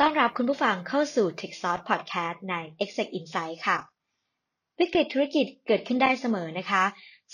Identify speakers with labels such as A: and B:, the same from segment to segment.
A: ต้อนรับคุณผู้ฟังเข้าสู่ Tech Sauce Podcast ใน Exec Insight ค่ะ วิกฤตธุรกิจเกิดขึ้นได้เสมอนะคะ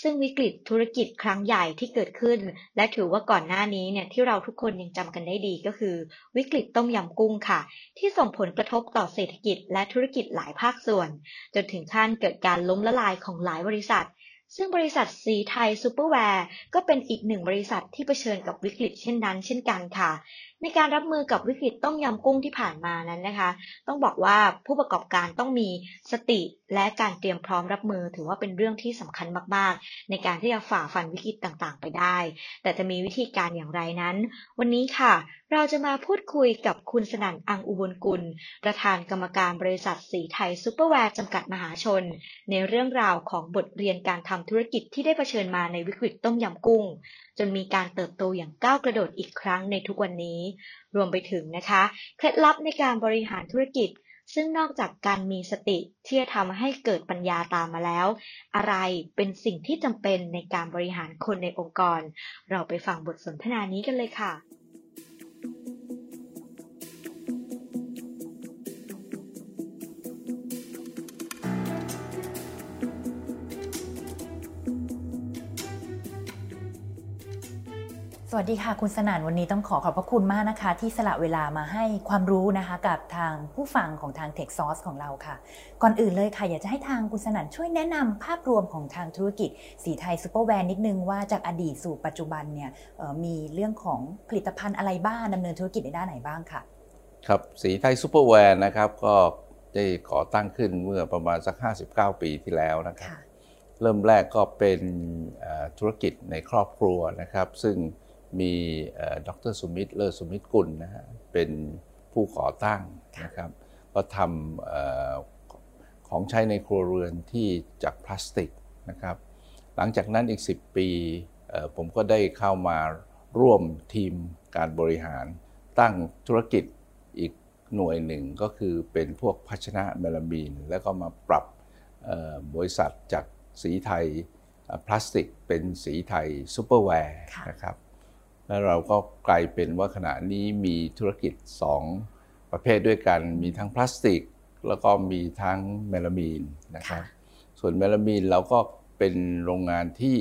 A: ซึ่งวิกฤตธุรกิจครั้งใหญ่ที่เกิดขึ้น และถือว่าก่อนหน้านี้เนี่ยที่เราทุกคนยังจำกันได้ดีก็คือ วิกฤตต้มยำกุ้งค่ะ ที่ส่งผลกระทบต่อเศรษฐกิจและธุรกิจหลายภาคส่วน จนถึงขั้นเกิดการล้มละลายของหลายบริษัท ซึ่งบริษัทสีไทยซูเปอร์แวร์ก็เป็นอีกหนึ่งบริษัทที่เผชิญกับวิกฤตเช่นนั้น เช่นกันค่ะ ในการรับมือกับวิกฤตต้มยำกุ้งที่ผ่านมานั้นนะคะ ต้องบอกว่าผู้ประกอบการต้องมีสติและการเตรียมพร้อมรับมือ ถือว่าเป็นเรื่องที่สำคัญมากๆ ในการที่จะฝ่าฟันวิกฤตต่างๆ ไปได้ แต่จะมีวิธีการอย่างไรนั้น วันนี้ค่ะ เราจะมาพูดคุยกับคุณสนั่นอังอุบลกุล ประธานกรรมการบริษัทสีไทยซูเปอร์แวร์จำกัดมหาชน ในเรื่องราวของบทเรียนการทำธุรกิจที่ได้เผชิญมาในวิกฤตต้มยำกุ้ง นมีการเติบโตอย่างก้าวกระโดดอีกครั้งในทุกวันนี้ รวมไปถึงนะคะ เคล็ดลับในการบริหารธุรกิจ ซึ่งนอกจากการมีสติที่จะทำให้เกิดปัญญาตามมาแล้ว อะไรเป็นสิ่งที่จำเป็นในการบริหารคนในองค์กร เราไปฟังบทสนทนานี้กันเลยค่ะ
B: สวัสดีค่ะ คุณสนั่นวันนี้ต้องขอขอบพระคุณมากนะคะ ที่สละเวลามาให้ความรู้นะคะกับทางผู้ฟังของทาง Tech Source ของเราค่ะ ก่อนอื่นเลยค่ะ อยากจะให้ทางคุณสนั่นช่วยแนะนำภาพรวมของทางธุรกิจ ศรีไทยซุปเปอร์แวร์นิดนึงว่าจากอดีตสู่ปัจจุบันเนี่ยมีเรื่องของผลิตภัณฑ์อะไรบ้างดำเนินธุรกิจในด้านไหนบ้างค่ะ
C: ครับศรีไทยซุปเปอร์แวร์นะครับก็ได้ก่อตั้งขึ้นเมื่อประมาณสัก 59 ปีที่แล้วนะครับเริ่มแรกก็เป็นธุรกิจในครอบครัวนะครับ ซึ่ง มีดรสุมิตรเลอสุมิตรกุลนะฮะเป็นผู้ก่อตั้งนะครับ ก็ทำของใช้ในครัวเรือนที่จากพลาสติกนะครับ หลังจากนั้นอีก 10 ปีผมก็ได้เข้ามาร่วมทีมการบริหาร ตั้งธุรกิจอีกหน่วยหนึ่งก็คือเป็นพวกภาชนะเมลามีน แล้วก็มาปรับบริษัทจากศรีไทยพลาสติกเป็นศรีไทยซูเปอร์แวร์นะครับ แล้วเราก็กลายเป็นว่าขณะนี้มีธุรกิจ 2 ประเภทด้วยกัน มีทั้งพลาสติก แล้วก็มีทั้งเมลามีนนะครับส่วนเมลามีนเราก็เป็นโรงงานที่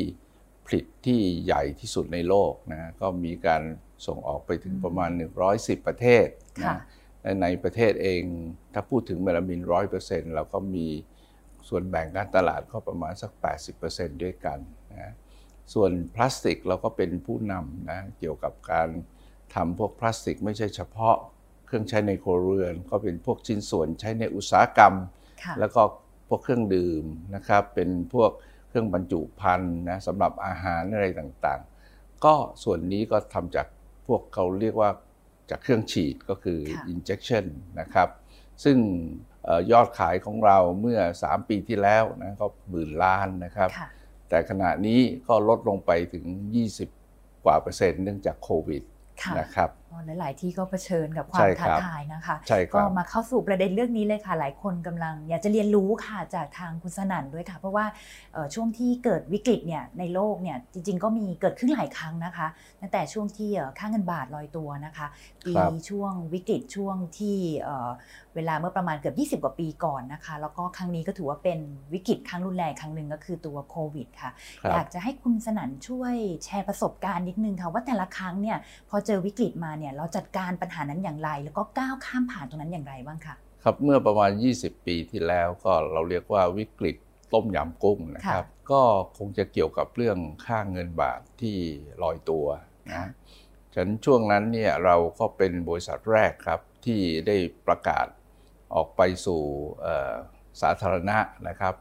C: ผลิตที่ใหญ่ที่สุดในโลกนะก็มีการส่งออกไปถึงประมาณ 110 ประเทศนะและในประเทศเองถ้าพูดถึงเมลามีน100%เราก็มีส่วนแบ่งการตลาดก็ประมาณสัก 80%ด้วยกันนะ ส่วนพลาสติกเราก็เป็นผู้นำนะเกี่ยวกับการทำพวกพลาสติก ไม่ใช่เฉพาะเครื่องใช้ในครัวเรือน ก็เป็นพวกชิ้นส่วนใช้ในอุตสาหกรรม แล้วก็พวกเครื่องดื่มนะครับเป็นพวกเครื่องบรรจุภัณฑ์นะสำหรับอาหารอะไรต่างๆ ก็ส่วนนี้ก็ทำจากพวกเขาเรียกว่าจากเครื่องฉีดก็คือ injection นะครับซึ่งยอดขายของเราเมื่อ 3 ปีที่แล้วนะก็หมื่นล้านนะครับ แต่ขณะนี้ก็ลดลงไปถึง 20 กว่าเปอร์เซ็นต์เนื่องจากโควิดนะครับ
B: หลาย ๆ ที่ก็เผชิญกับความท้าทายนะคะก็มาเข้าสู่ประเด็นเรื่องนี้เลยค่ะ หลายคนกำลัง อยากจะเรียนรู้ค่ะจากทางคุณสนั่นด้วยค่ะ เพราะว่าช่วงที่เกิดวิกฤตเนี่ยในโลกเนี่ยจริง ๆ ก็มีเกิดขึ้นหลายครั้งนะคะตั้งแต่ช่วงที่ค่าเงินบาทลอยตัวนะคะปีช่วงวิกฤตช่วงที่เวลาเมื่อประมาณเกือบ 20 กว่าปีก่อนนะคะ แล้วก็ครั้งนี้ก็ถือว่าเป็นวิกฤตครั้งรุนแรงครั้งหนึ่งก็คือตัวโควิดค่ะอยากจะให้คุณสนั่นช่วยแชร์ประสบการณ์นิดนึงค่ะว่าแต่ละครั้งเนี่ยพอเจอวิกฤตมาเนี่ยเราจัดการปัญหานั้นอย่างไร แล้วก็ก้าวข้ามผ่านตรงนั้นอย่างไรบ้างคะ
C: ครับเมื่อประมาณ 20 ปีที่แล้วก็เราเรียกว่าวิกฤตต้มยำกุ้งนะครับ ก็คงจะเกี่ยวกับเรื่องค่าเงินบาทที่ลอยตัวนะฉะนั้นช่วงนั้นเนี่ยเราก็เป็นบริษัทแรกครับที่ได้ประกาศออกไปสู่สาธารณะนะครับ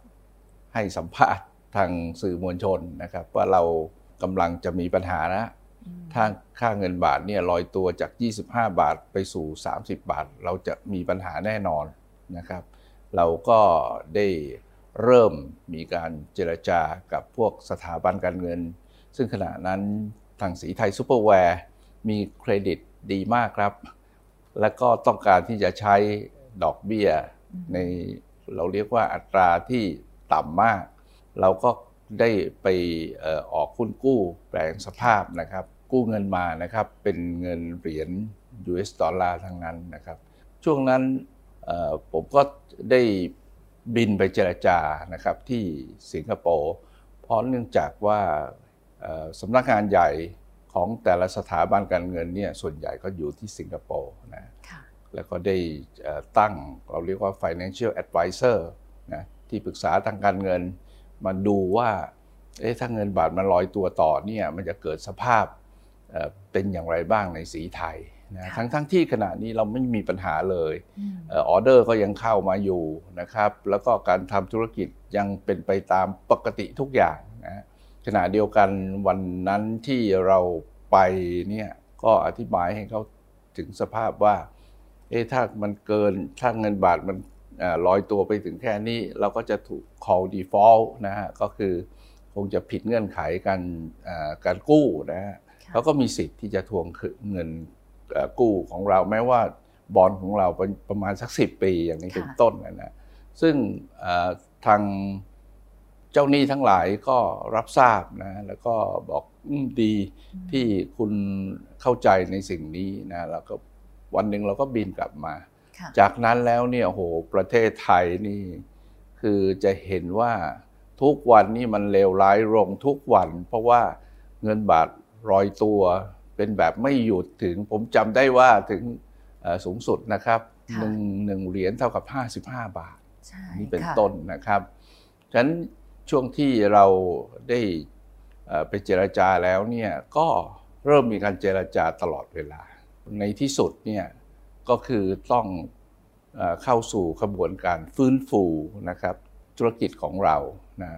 C: ให้สัมภาษณ์ทางสื่อมวลชนนะครับ ว่าเรากำลังจะมีปัญหานะ ถ้าค่าเงินบาทเนี่ยลอยตัวจาก 25 บาทไปสู่ 30 บาท เราจะมีปัญหาแน่นอนนะครับ เราก็ได้เริ่มมีการเจรจากับพวกสถาบันการเงิน ซึ่งขณะนั้นทางศรีไทยซูเปอร์แวร์มีเครดิตดีมากครับ และก็ต้องการที่จะใช้ดอกเบี้ยในเราเรียกว่าอัตราที่ต่ำมาก เราก็ได้ไปออกหุ้นกู้แปลงสภาพนะครับ กู้เงินมานะครับ เป็นเงินเหรียญ US ดอลลาร์ทั้งนั้นนะครับ ช่วงนั้นผมก็ได้บินไปเจรจานะครับที่สิงคโปร์เพราะเนื่องจากว่าสำนักงานใหญ่ของแต่ละสถาบันการเงินเนี่ยส่วนใหญ่ก็อยู่ที่สิงคโปร์นะแล้วก็ได้ตั้งเราเรียกว่า financial advisor นะที่ปรึกษาทางการเงินมาดูว่าเอ๊ะถ้าเงินบาทมันลอยตัวต่อเนี่ยมันจะเกิดสภาพ เป็นอย่างไรบ้างในสีไทยนะทั้งทั้งที่ขณะนี้เราไม่มีปัญหาเลยออเดอร์ก็ยังเข้ามาอยู่นะครับ แล้วก็การทำธุรกิจยังเป็นไปตามปกติทุกอย่างนะขณะเดียวกันวันนั้นที่เราไปเนี่ยก็อธิบายให้เขาถึงสภาพว่า เอ๊ะถ้ามันเกินถ้าเงินบาทมันลอยตัวไปถึงแค่นี้ เราก็จะถูก call default นะฮะก็คือคงจะผิดเงื่อนไขการการกู้นะฮะ เขาก็มีสิทธิ์ที่จะทวงเงินกู้ของเราแม้ว่าบอลของเราเป็นประมาณสักสิปีอย่างนี้เป็นต้นนะซึ่งทางเจ้าหนี้ทั้งหลายก็รับทราบนะแล้วก็บอกดีที่คุณเข้าใจในสิ่งนี้นะแล้วก็วันหนึ่งเราก็บินกลับมา จากนั้นแล้วเนี่ยโหประเทศไทยนี่คือจะเห็นว่าทุกวันนี้มันเลวร้ายลงทุกวัน เพราะว่าเงินบาท รอยตัวเป็นแบบไม่หยุดถึงผมจำได้ว่าถึงสูงสุดนะครับหนึ่งหนึ่งเหรียญเท่ากับ 55 บาท นี่เป็นต้นนะครับฉะนั้นช่วงที่เราได้ไปเจรจาแล้วเนี่ยก็เริ่มมีการเจรจาตลอดเวลา ในที่สุดเนี่ยก็คือต้องเข้าสู่ขบวนการฟื้นฟูนะครับ ธุรกิจของเรานะ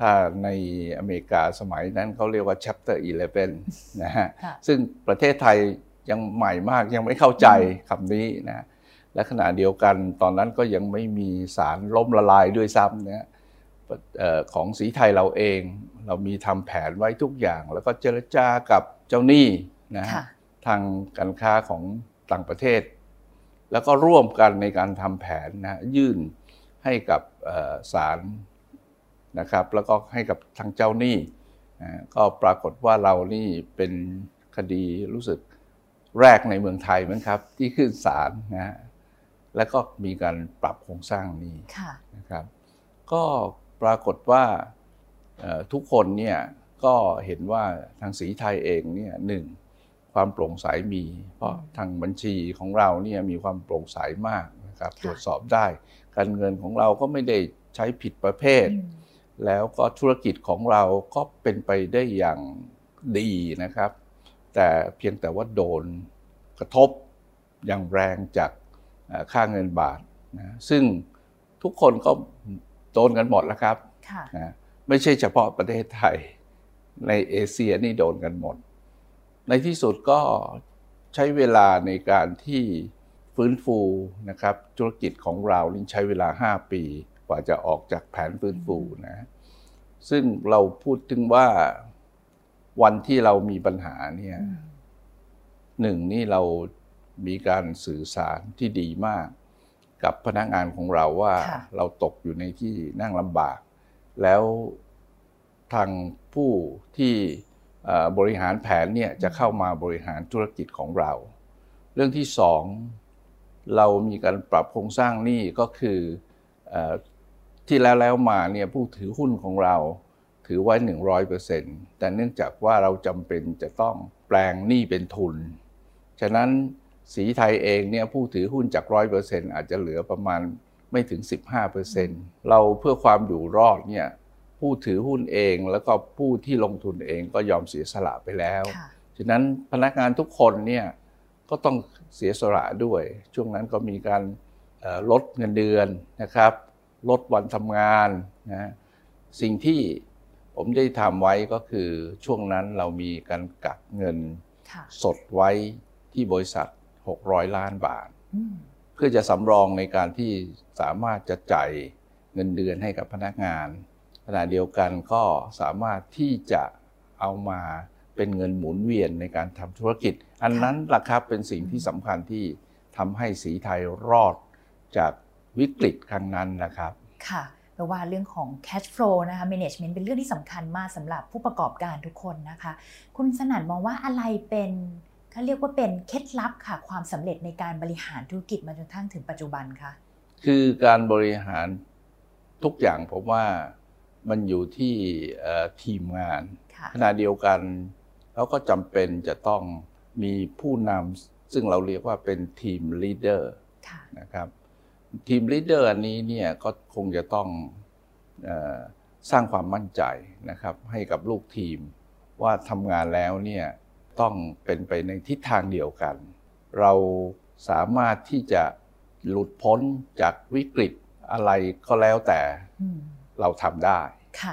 C: ถ้าในอเมริกาสมัยนั้นเขาเรียกว่า chapter 11 นะฮะ ซึ่งประเทศไทยยังใหม่มากยังไม่เข้าใจคำนี้นะ และขณะเดียวกันตอนนั้นก็ยังไม่มีสารล้มละลายด้วยซ้ำเนี่ยของสีไทยเราเอง เรามีทำแผนไว้ทุกอย่าง แล้วก็เจรจากับเจ้าหนี้นะทางการค้าของต่างประเทศ แล้วก็ร่วมกันในการทำแผนนะยื่นให้กับศาล นะครับ แล้วก็ให้กับทางเจ้าหนี้ก็ปรากฏว่าเรานี่เป็นคดีรู้สึกแรกในเมืองไทยมั้งครับ ที่ขึ้นศาลนะฮะแล้วก็มีการปรับโครงสร้างนี้นะครับ ก็ปรากฏว่าทุกคนเนี่ยก็เห็นว่าทางสีไทยเองเนี่ยหนึ่งความโปร่งใสมี เพราะทางบัญชีของเราเนี่ยมีความโปร่งใสมากนะครับ ตรวจสอบได้ การเงินของเราก็ไม่ได้ใช้ผิดประเภท แล้วก็ธุรกิจของเราก็เป็นไปได้อย่างดีนะครับ แต่เพียงแต่ว่าโดนกระทบอย่างแรงจากค่าเงินบาทนะซึ่งทุกคนก็โดนกันหมดแล้วครับนะไม่ใช่เฉพาะประเทศไทย ในเอเชียนี่โดนกันหมด ในที่สุดก็ใช้เวลาในการที่ฟื้นฟูนะครับ ธุรกิจของเรานี่ใช้เวลา 5 ปีกว่าจะออกจากแผนฟื้นฟูนะ ซึ่งเราพูดถึงว่าวันที่เรามีปัญหาเนี่ยหนึ่งนี่เรามีการสื่อสารที่ดีมาก กับพนักงานของเราว่าเราตกอยู่ในที่นั่งลำบาก แล้วทางผู้ที่บริหารแผนเนี่ยจะเข้ามาบริหารธุรกิจของเรา เรื่องที่สองเรามีการปรับโครงสร้างหนี้ก็คือ ที่แล้วแล้วมาเนี่ยผู้ถือหุ้นของเราถือไว้หนึ่งร้อยเปอร์เซ็นต์แต่เนื่องจากว่าเราจำเป็นจะต้องแปลงหนี้เป็นทุน ฉะนั้นสีไทยเองเนี่ยผู้ถือหุ้นจากร้อยเปอร์เซ็นต์อาจจะเหลือประมาณไม่ถึง 15เปอร์เซ็นต์เราเพื่อความอยู่รอดเนี่ยผู้ถือหุ้นเองแล้วก็ผู้ที่ลงทุนเองก็ยอมเสียสละไปแล้ว ฉะนั้นพนักงานทุกคนเนี่ยก็ต้องเสียสละด้วย ช่วงนั้นก็มีการลดเงินเดือนนะครับ ลดวันทำงานนะสิ่งที่ผมได้ทำไว้ก็คือช่วงนั้นเรามีการกักเงินสดไว้ที่บริษัท 600 ล้านบาทกพื่อจะสำรองในการที่สามารถจะจ่ายเงินเดือนให้กับพนักงานขณะเดียวกันก็สามารถที่จะเอามาเป็นเงินหมุนเวียนในการทำธุรกิจ อันนั้นล่ะครับเป็นสิ่งที่สำคัญที่ทำให้สีไทยรอดจาก วิกฤตครั้งนั้นนะครับ
B: ค่ะแปลว่าเรื่องของ cash flow นะคะ management เป็นเรื่องที่สำคัญมากสำหรับผู้ประกอบการทุกคนนะคะ คุณสนั่นมองว่าอะไรเป็นเขาเรียกว่าเป็นเคล็ดลับค่ะ ความสำเร็จในการบริหารธุรกิจมาจนทั้งถึงปัจจุบันคะ
C: คือการบริหารทุกอย่างผมว่ามันอยู่ที่ทีมงาน ขณะเดียวกันเราก็จำเป็นจะต้องมีผู้นำซึ่งเราเรียกว่าเป็น team leader นะครับ team leader อันนี้เนี่ยก็คงจะต้องสร้างความมั่นใจนะครับ ให้กับลูกทีมว่าทำงานแล้วเนี่ยต้องเป็นไปในทิศทางเดียวกัน เราสามารถที่จะหลุดพ้นจากวิกฤตอะไรก็แล้วแต่เราทำได้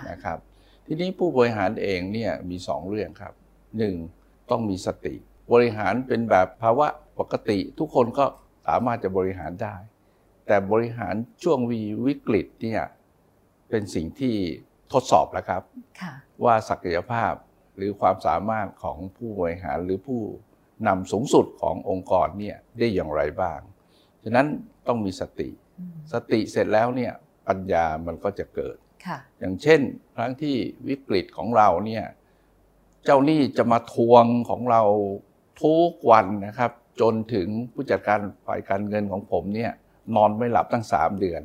C: นะครับ ทีนี้ผู้บริหารเองเนี่ยมีสองเรื่องครับหนึ่งต้องมีสติ บริหารเป็นแบบภาวะปกติ ทุกคนก็สามารถจะบริหารได้ แต่บริหารช่วงวีวิกฤตเนี่ยเป็นสิ่งที่ทดสอบแล้วครับ ว่าศักยภาพหรือความสามารถของผู้บริหารหรือผู้นำสูงสุดขององค์กรเนี่ยได้อย่างไรบ้าง ฉะนั้นต้องมีสติ สติเสร็จแล้วเนี่ยปัญญามันก็จะเกิด อย่างเช่น ครั้งที่วิกฤตของเราเนี่ยเจ้าหนี้จะมาทวงของเราทุกวันนะครับ จนถึงผู้จัดการฝ่ายการเงินของผมเนี่ย นอนไม่หลับตั้งสามเดือน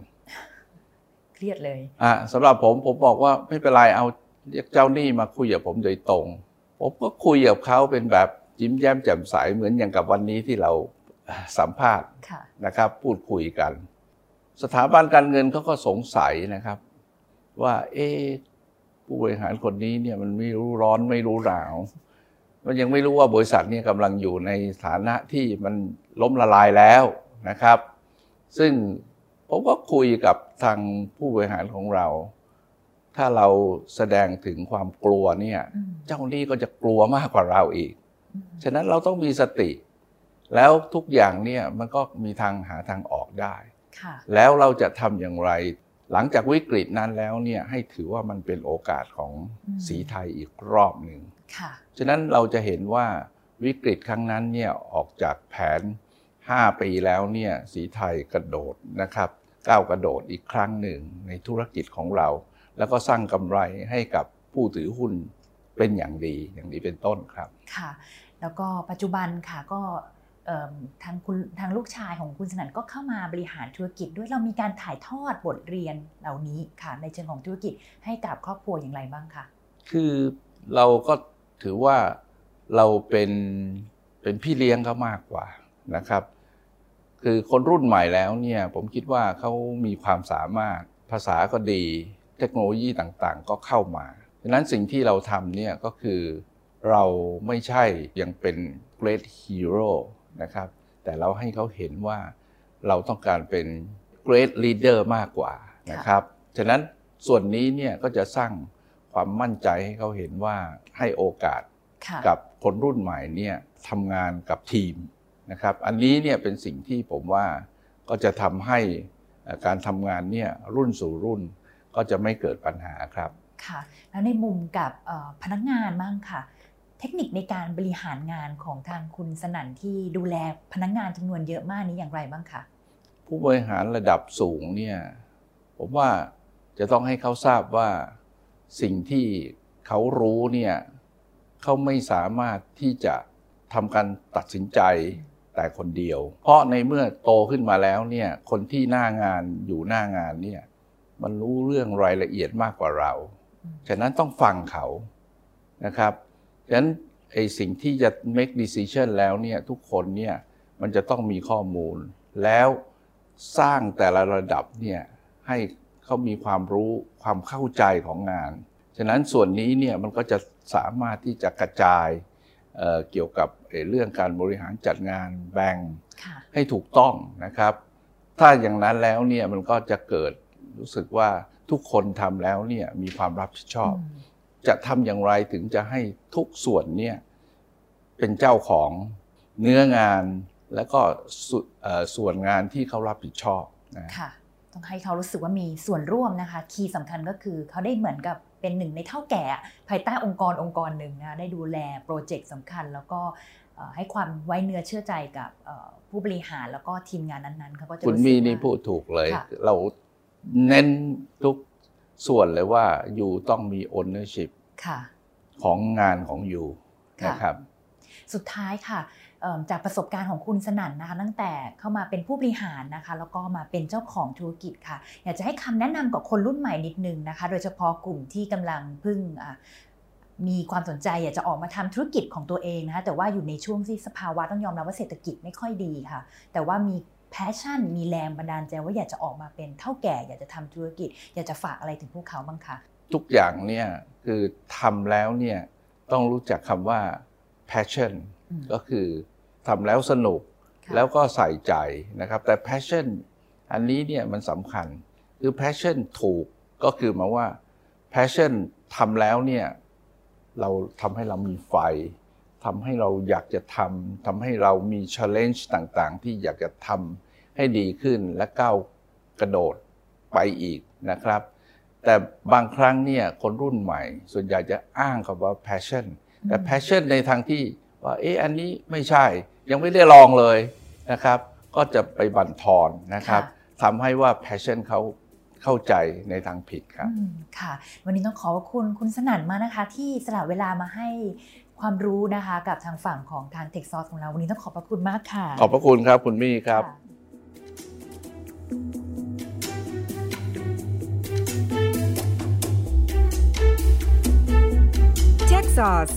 B: เครียดเลย
C: อะสำหรับผมผมบอกว่าไม่เป็นไรเอาเรียกเจ้าหนี้มาคุยกับผมโดยตรง ผมก็คุยกับเขาเป็นแบบยิ้มแย้มแจ่มใสเหมือนอย่างกับวันนี้ที่เราสัมภาษณ์นะครับ พูดคุยกัน สถาบันการเงินเขาก็สงสัยนะครับ ว่าเอ๊ผู้บริหารคนนี้เนี่ยมันไม่รู้ร้อนไม่รู้หนาว มันยังไม่รู้ว่าบริษัทเนี่ยกำลังอยู่ในฐานะที่มันล้มละลายแล้วนะครับ ซึ่งผมก็คุยกับทางผู้บริหารของเรา ถ้าเราแสดงถึงความกลัวเนี่ย เจ้าหนี้ก็จะกลัวมากกว่าเราอีก ฉะนั้นเราต้องมีสติ แล้วทุกอย่างเนี่ยมันก็มีทางหาทางออกได้ แล้วเราจะทำอย่างไร หลังจากวิกฤตนั้นแล้วเนี่ยให้ถือว่ามันเป็นโอกาสของสีไทยอีกรอบหนึ่งฉะนั้นเราจะเห็นว่าวิกฤตครั้งนั้นเนี่ยออกจากแผน 5 ปีแล้วเนี่ยสีไทยกระโดดนะครับก้าวกระโดดอีกครั้งหนึ่งในธุรกิจของเรา แล้วก็สร้างกำไรให้กับผู้ถือหุ้นเป็นอย่างดีอย่างนี้เป็นต้นครับ
B: ค่ะ แล้วก็ปัจจุบันค่ะก็ทางคุณทางลูกชายของคุณสนั่นก็เข้ามาบริหารธุรกิจด้วยเรามีการถ่ายทอดบทเรียนเหล่านี้ค่ะ ในเชิงของธุรกิจให้กับครอบครัวอย่างไรบ้างคะ
C: คือเราก็ถือว่าเราเป็นเป็นพี่เลี้ยงเขามากกว่า นะครับ คือคนรุ่นใหม่แล้วเนี่ยผมคิดว่าเขามีความสามารถภาษาก็ดี เทคโนโลยีต่างๆ ก็เข้ามาดังนั้นสิ่งที่เราทำเนี่ยก็คือเราไม่ใช่ยังเป็น great hero นะครับ แต่เราให้เขาเห็นว่าเราต้องการเป็น great leader มากกว่านะครับ ฉะนั้นส่วนนี้เนี่ยก็จะสร้างความมั่นใจให้เขาเห็นว่าให้โอกาสกับคนรุ่นใหม่เนี่ยทำงานกับทีม นะครับอันนี้เนี่ยเป็นสิ่งที่ผมว่าก็จะทำให้การทำงานเนี่ยรุ่นสู่รุ่นก็จะไม่เกิดปัญหาครับ
B: ค่ะแล้วในมุมกับพนักงานบ้างค่ะ เทคนิคในการบริหารงานของทางคุณสนั่นที่ดูแลพนักงานจำนวนเยอะมากนี้อย่างไรบ้างคะ
C: ผู้บริหารระดับสูงเนี่ยผมว่าจะต้องให้เขาทราบว่าสิ่งที่เขารู้เนี่ยเขาไม่สามารถที่จะทำการตัดสินใจ แต่คนเดียว เพราะในเมื่อโตขึ้นมาแล้วเนี่ยคนที่หน้างานอยู่หน้างานเนี่ยมันรู้เรื่องรายละเอียดมากกว่าเรา ฉะนั้นต้องฟังเขานะครับฉะนั้นไอสิ่งที่จะ make decision แล้วเนี่ยทุกคนเนี่ยมันจะต้องมีข้อมูล แล้วสร้างแต่ละระดับเนี่ยให้เขามีความรู้ความเข้าใจของงาน ฉะนั้นส่วนนี้เนี่ยมันก็จะสามารถที่จะกระจาย เเกี่ยวกับเรื่องการบริหารจัดงานแบ่งให้ถูกต้องนะครับ ถ้าอย่างนั้นแล้วเนี่ยมันก็จะเกิดรู้สึกว่าทุกคนทำแล้วเนี่ยมีความรับผิดชอบ จะทำอย่างไรถึงจะให้ทุกส่วนเนี่ยเป็นเจ้าของเนื้องานแล้วก็ส่วนงานที่เขารับผิดชอบ
B: นะค่ะต้องให้เขารู้สึกว่ามีส่วนร่วมนะคะ คีย์สำคัญก็คือเขาได้เหมือนกับ เป็นหนึ่งในเท่าแก่ ภายใต้องค์กรองค์กรหนึ่งนะได้ดูแลโปรเจกต์สำคัญ แล้วก็ให้ความไว้เนื้อเชื่อใจกับผู้บริหารแล้วก็ทีมงานนั้นๆเขาก็จะ
C: คุณมีนี่พูดถูกเลย เราเน้นทุกส่วนเลยว่าอยู่ต้องมี ownership ของงานของอยู่นะครับ
B: สุดท้ายค่ะ จากประสบการณ์ของคุณสนั่นนะคะ ตั้งแต่เข้ามาเป็นผู้บริหารนะคะ แล้วก็มาเป็นเจ้าของธุรกิจค่ะ อยากจะให้คำแนะนำกับคนรุ่นใหม่นิดนึงนะคะ โดยเฉพาะกลุ่มที่กำลังพึ่งมีความสนใจอยากจะออกมาทำธุรกิจของตัวเองนะคะแต่ว่าอยู่ในช่วงที่สภาวะต้องยอมรับว่าเศรษฐกิจไม่ค่อยดีค่ะ แต่ว่ามี passion มีแรงบันดาลใจว่าอยากจะออกมาเป็นเถ้าแก่ อยากจะทำธุรกิจ อยากจะฝากอะไรถึงพวกเขาบ้างคะ
C: ทุกอย่างเนี่ยคือทำแล้วเนี่ยต้องรู้จักคำว่า passion ก็คือ ทำแล้วสนุกแล้วก็ใส่ใจนะครับ แต่ passion อันนี้เนี่ยมันสำคัญ คือ passion ถูกก็คือมาว่า passion ทำแล้วเนี่ยเราทำให้เรามีไฟทำให้เราอยากจะทำทำให้เรามี challenge ต่างๆ ที่อยากจะทำให้ดีขึ้นและก้าวกระโดดไปอีกนะครับ แต่บางครั้งเนี่ยคนรุ่นใหม่ ส่วนใหญ่จะอ้างคำว่า passion แต่ passion ในทางที่ ว่าเอ๊ะอันนี้ไม่ใช่ยังไม่ได้ลองเลยนะครับ ก็จะไปบั่นทอนนะครับทำให้ว่า passion เขาเข้าใจในทางผิดครับ
B: ค่ะ วันนี้ต้องขอบคุณคุณสนั่นมากนะคะ ที่สละเวลามาให้ความรู้นะคะกับทางฝั่งของทางเทคซอสของเรา วันนี้ต้องขอบพระคุณมากค่ะ
C: ขอบพระคุณครับคุณมี่ครับ
D: Tech Sauce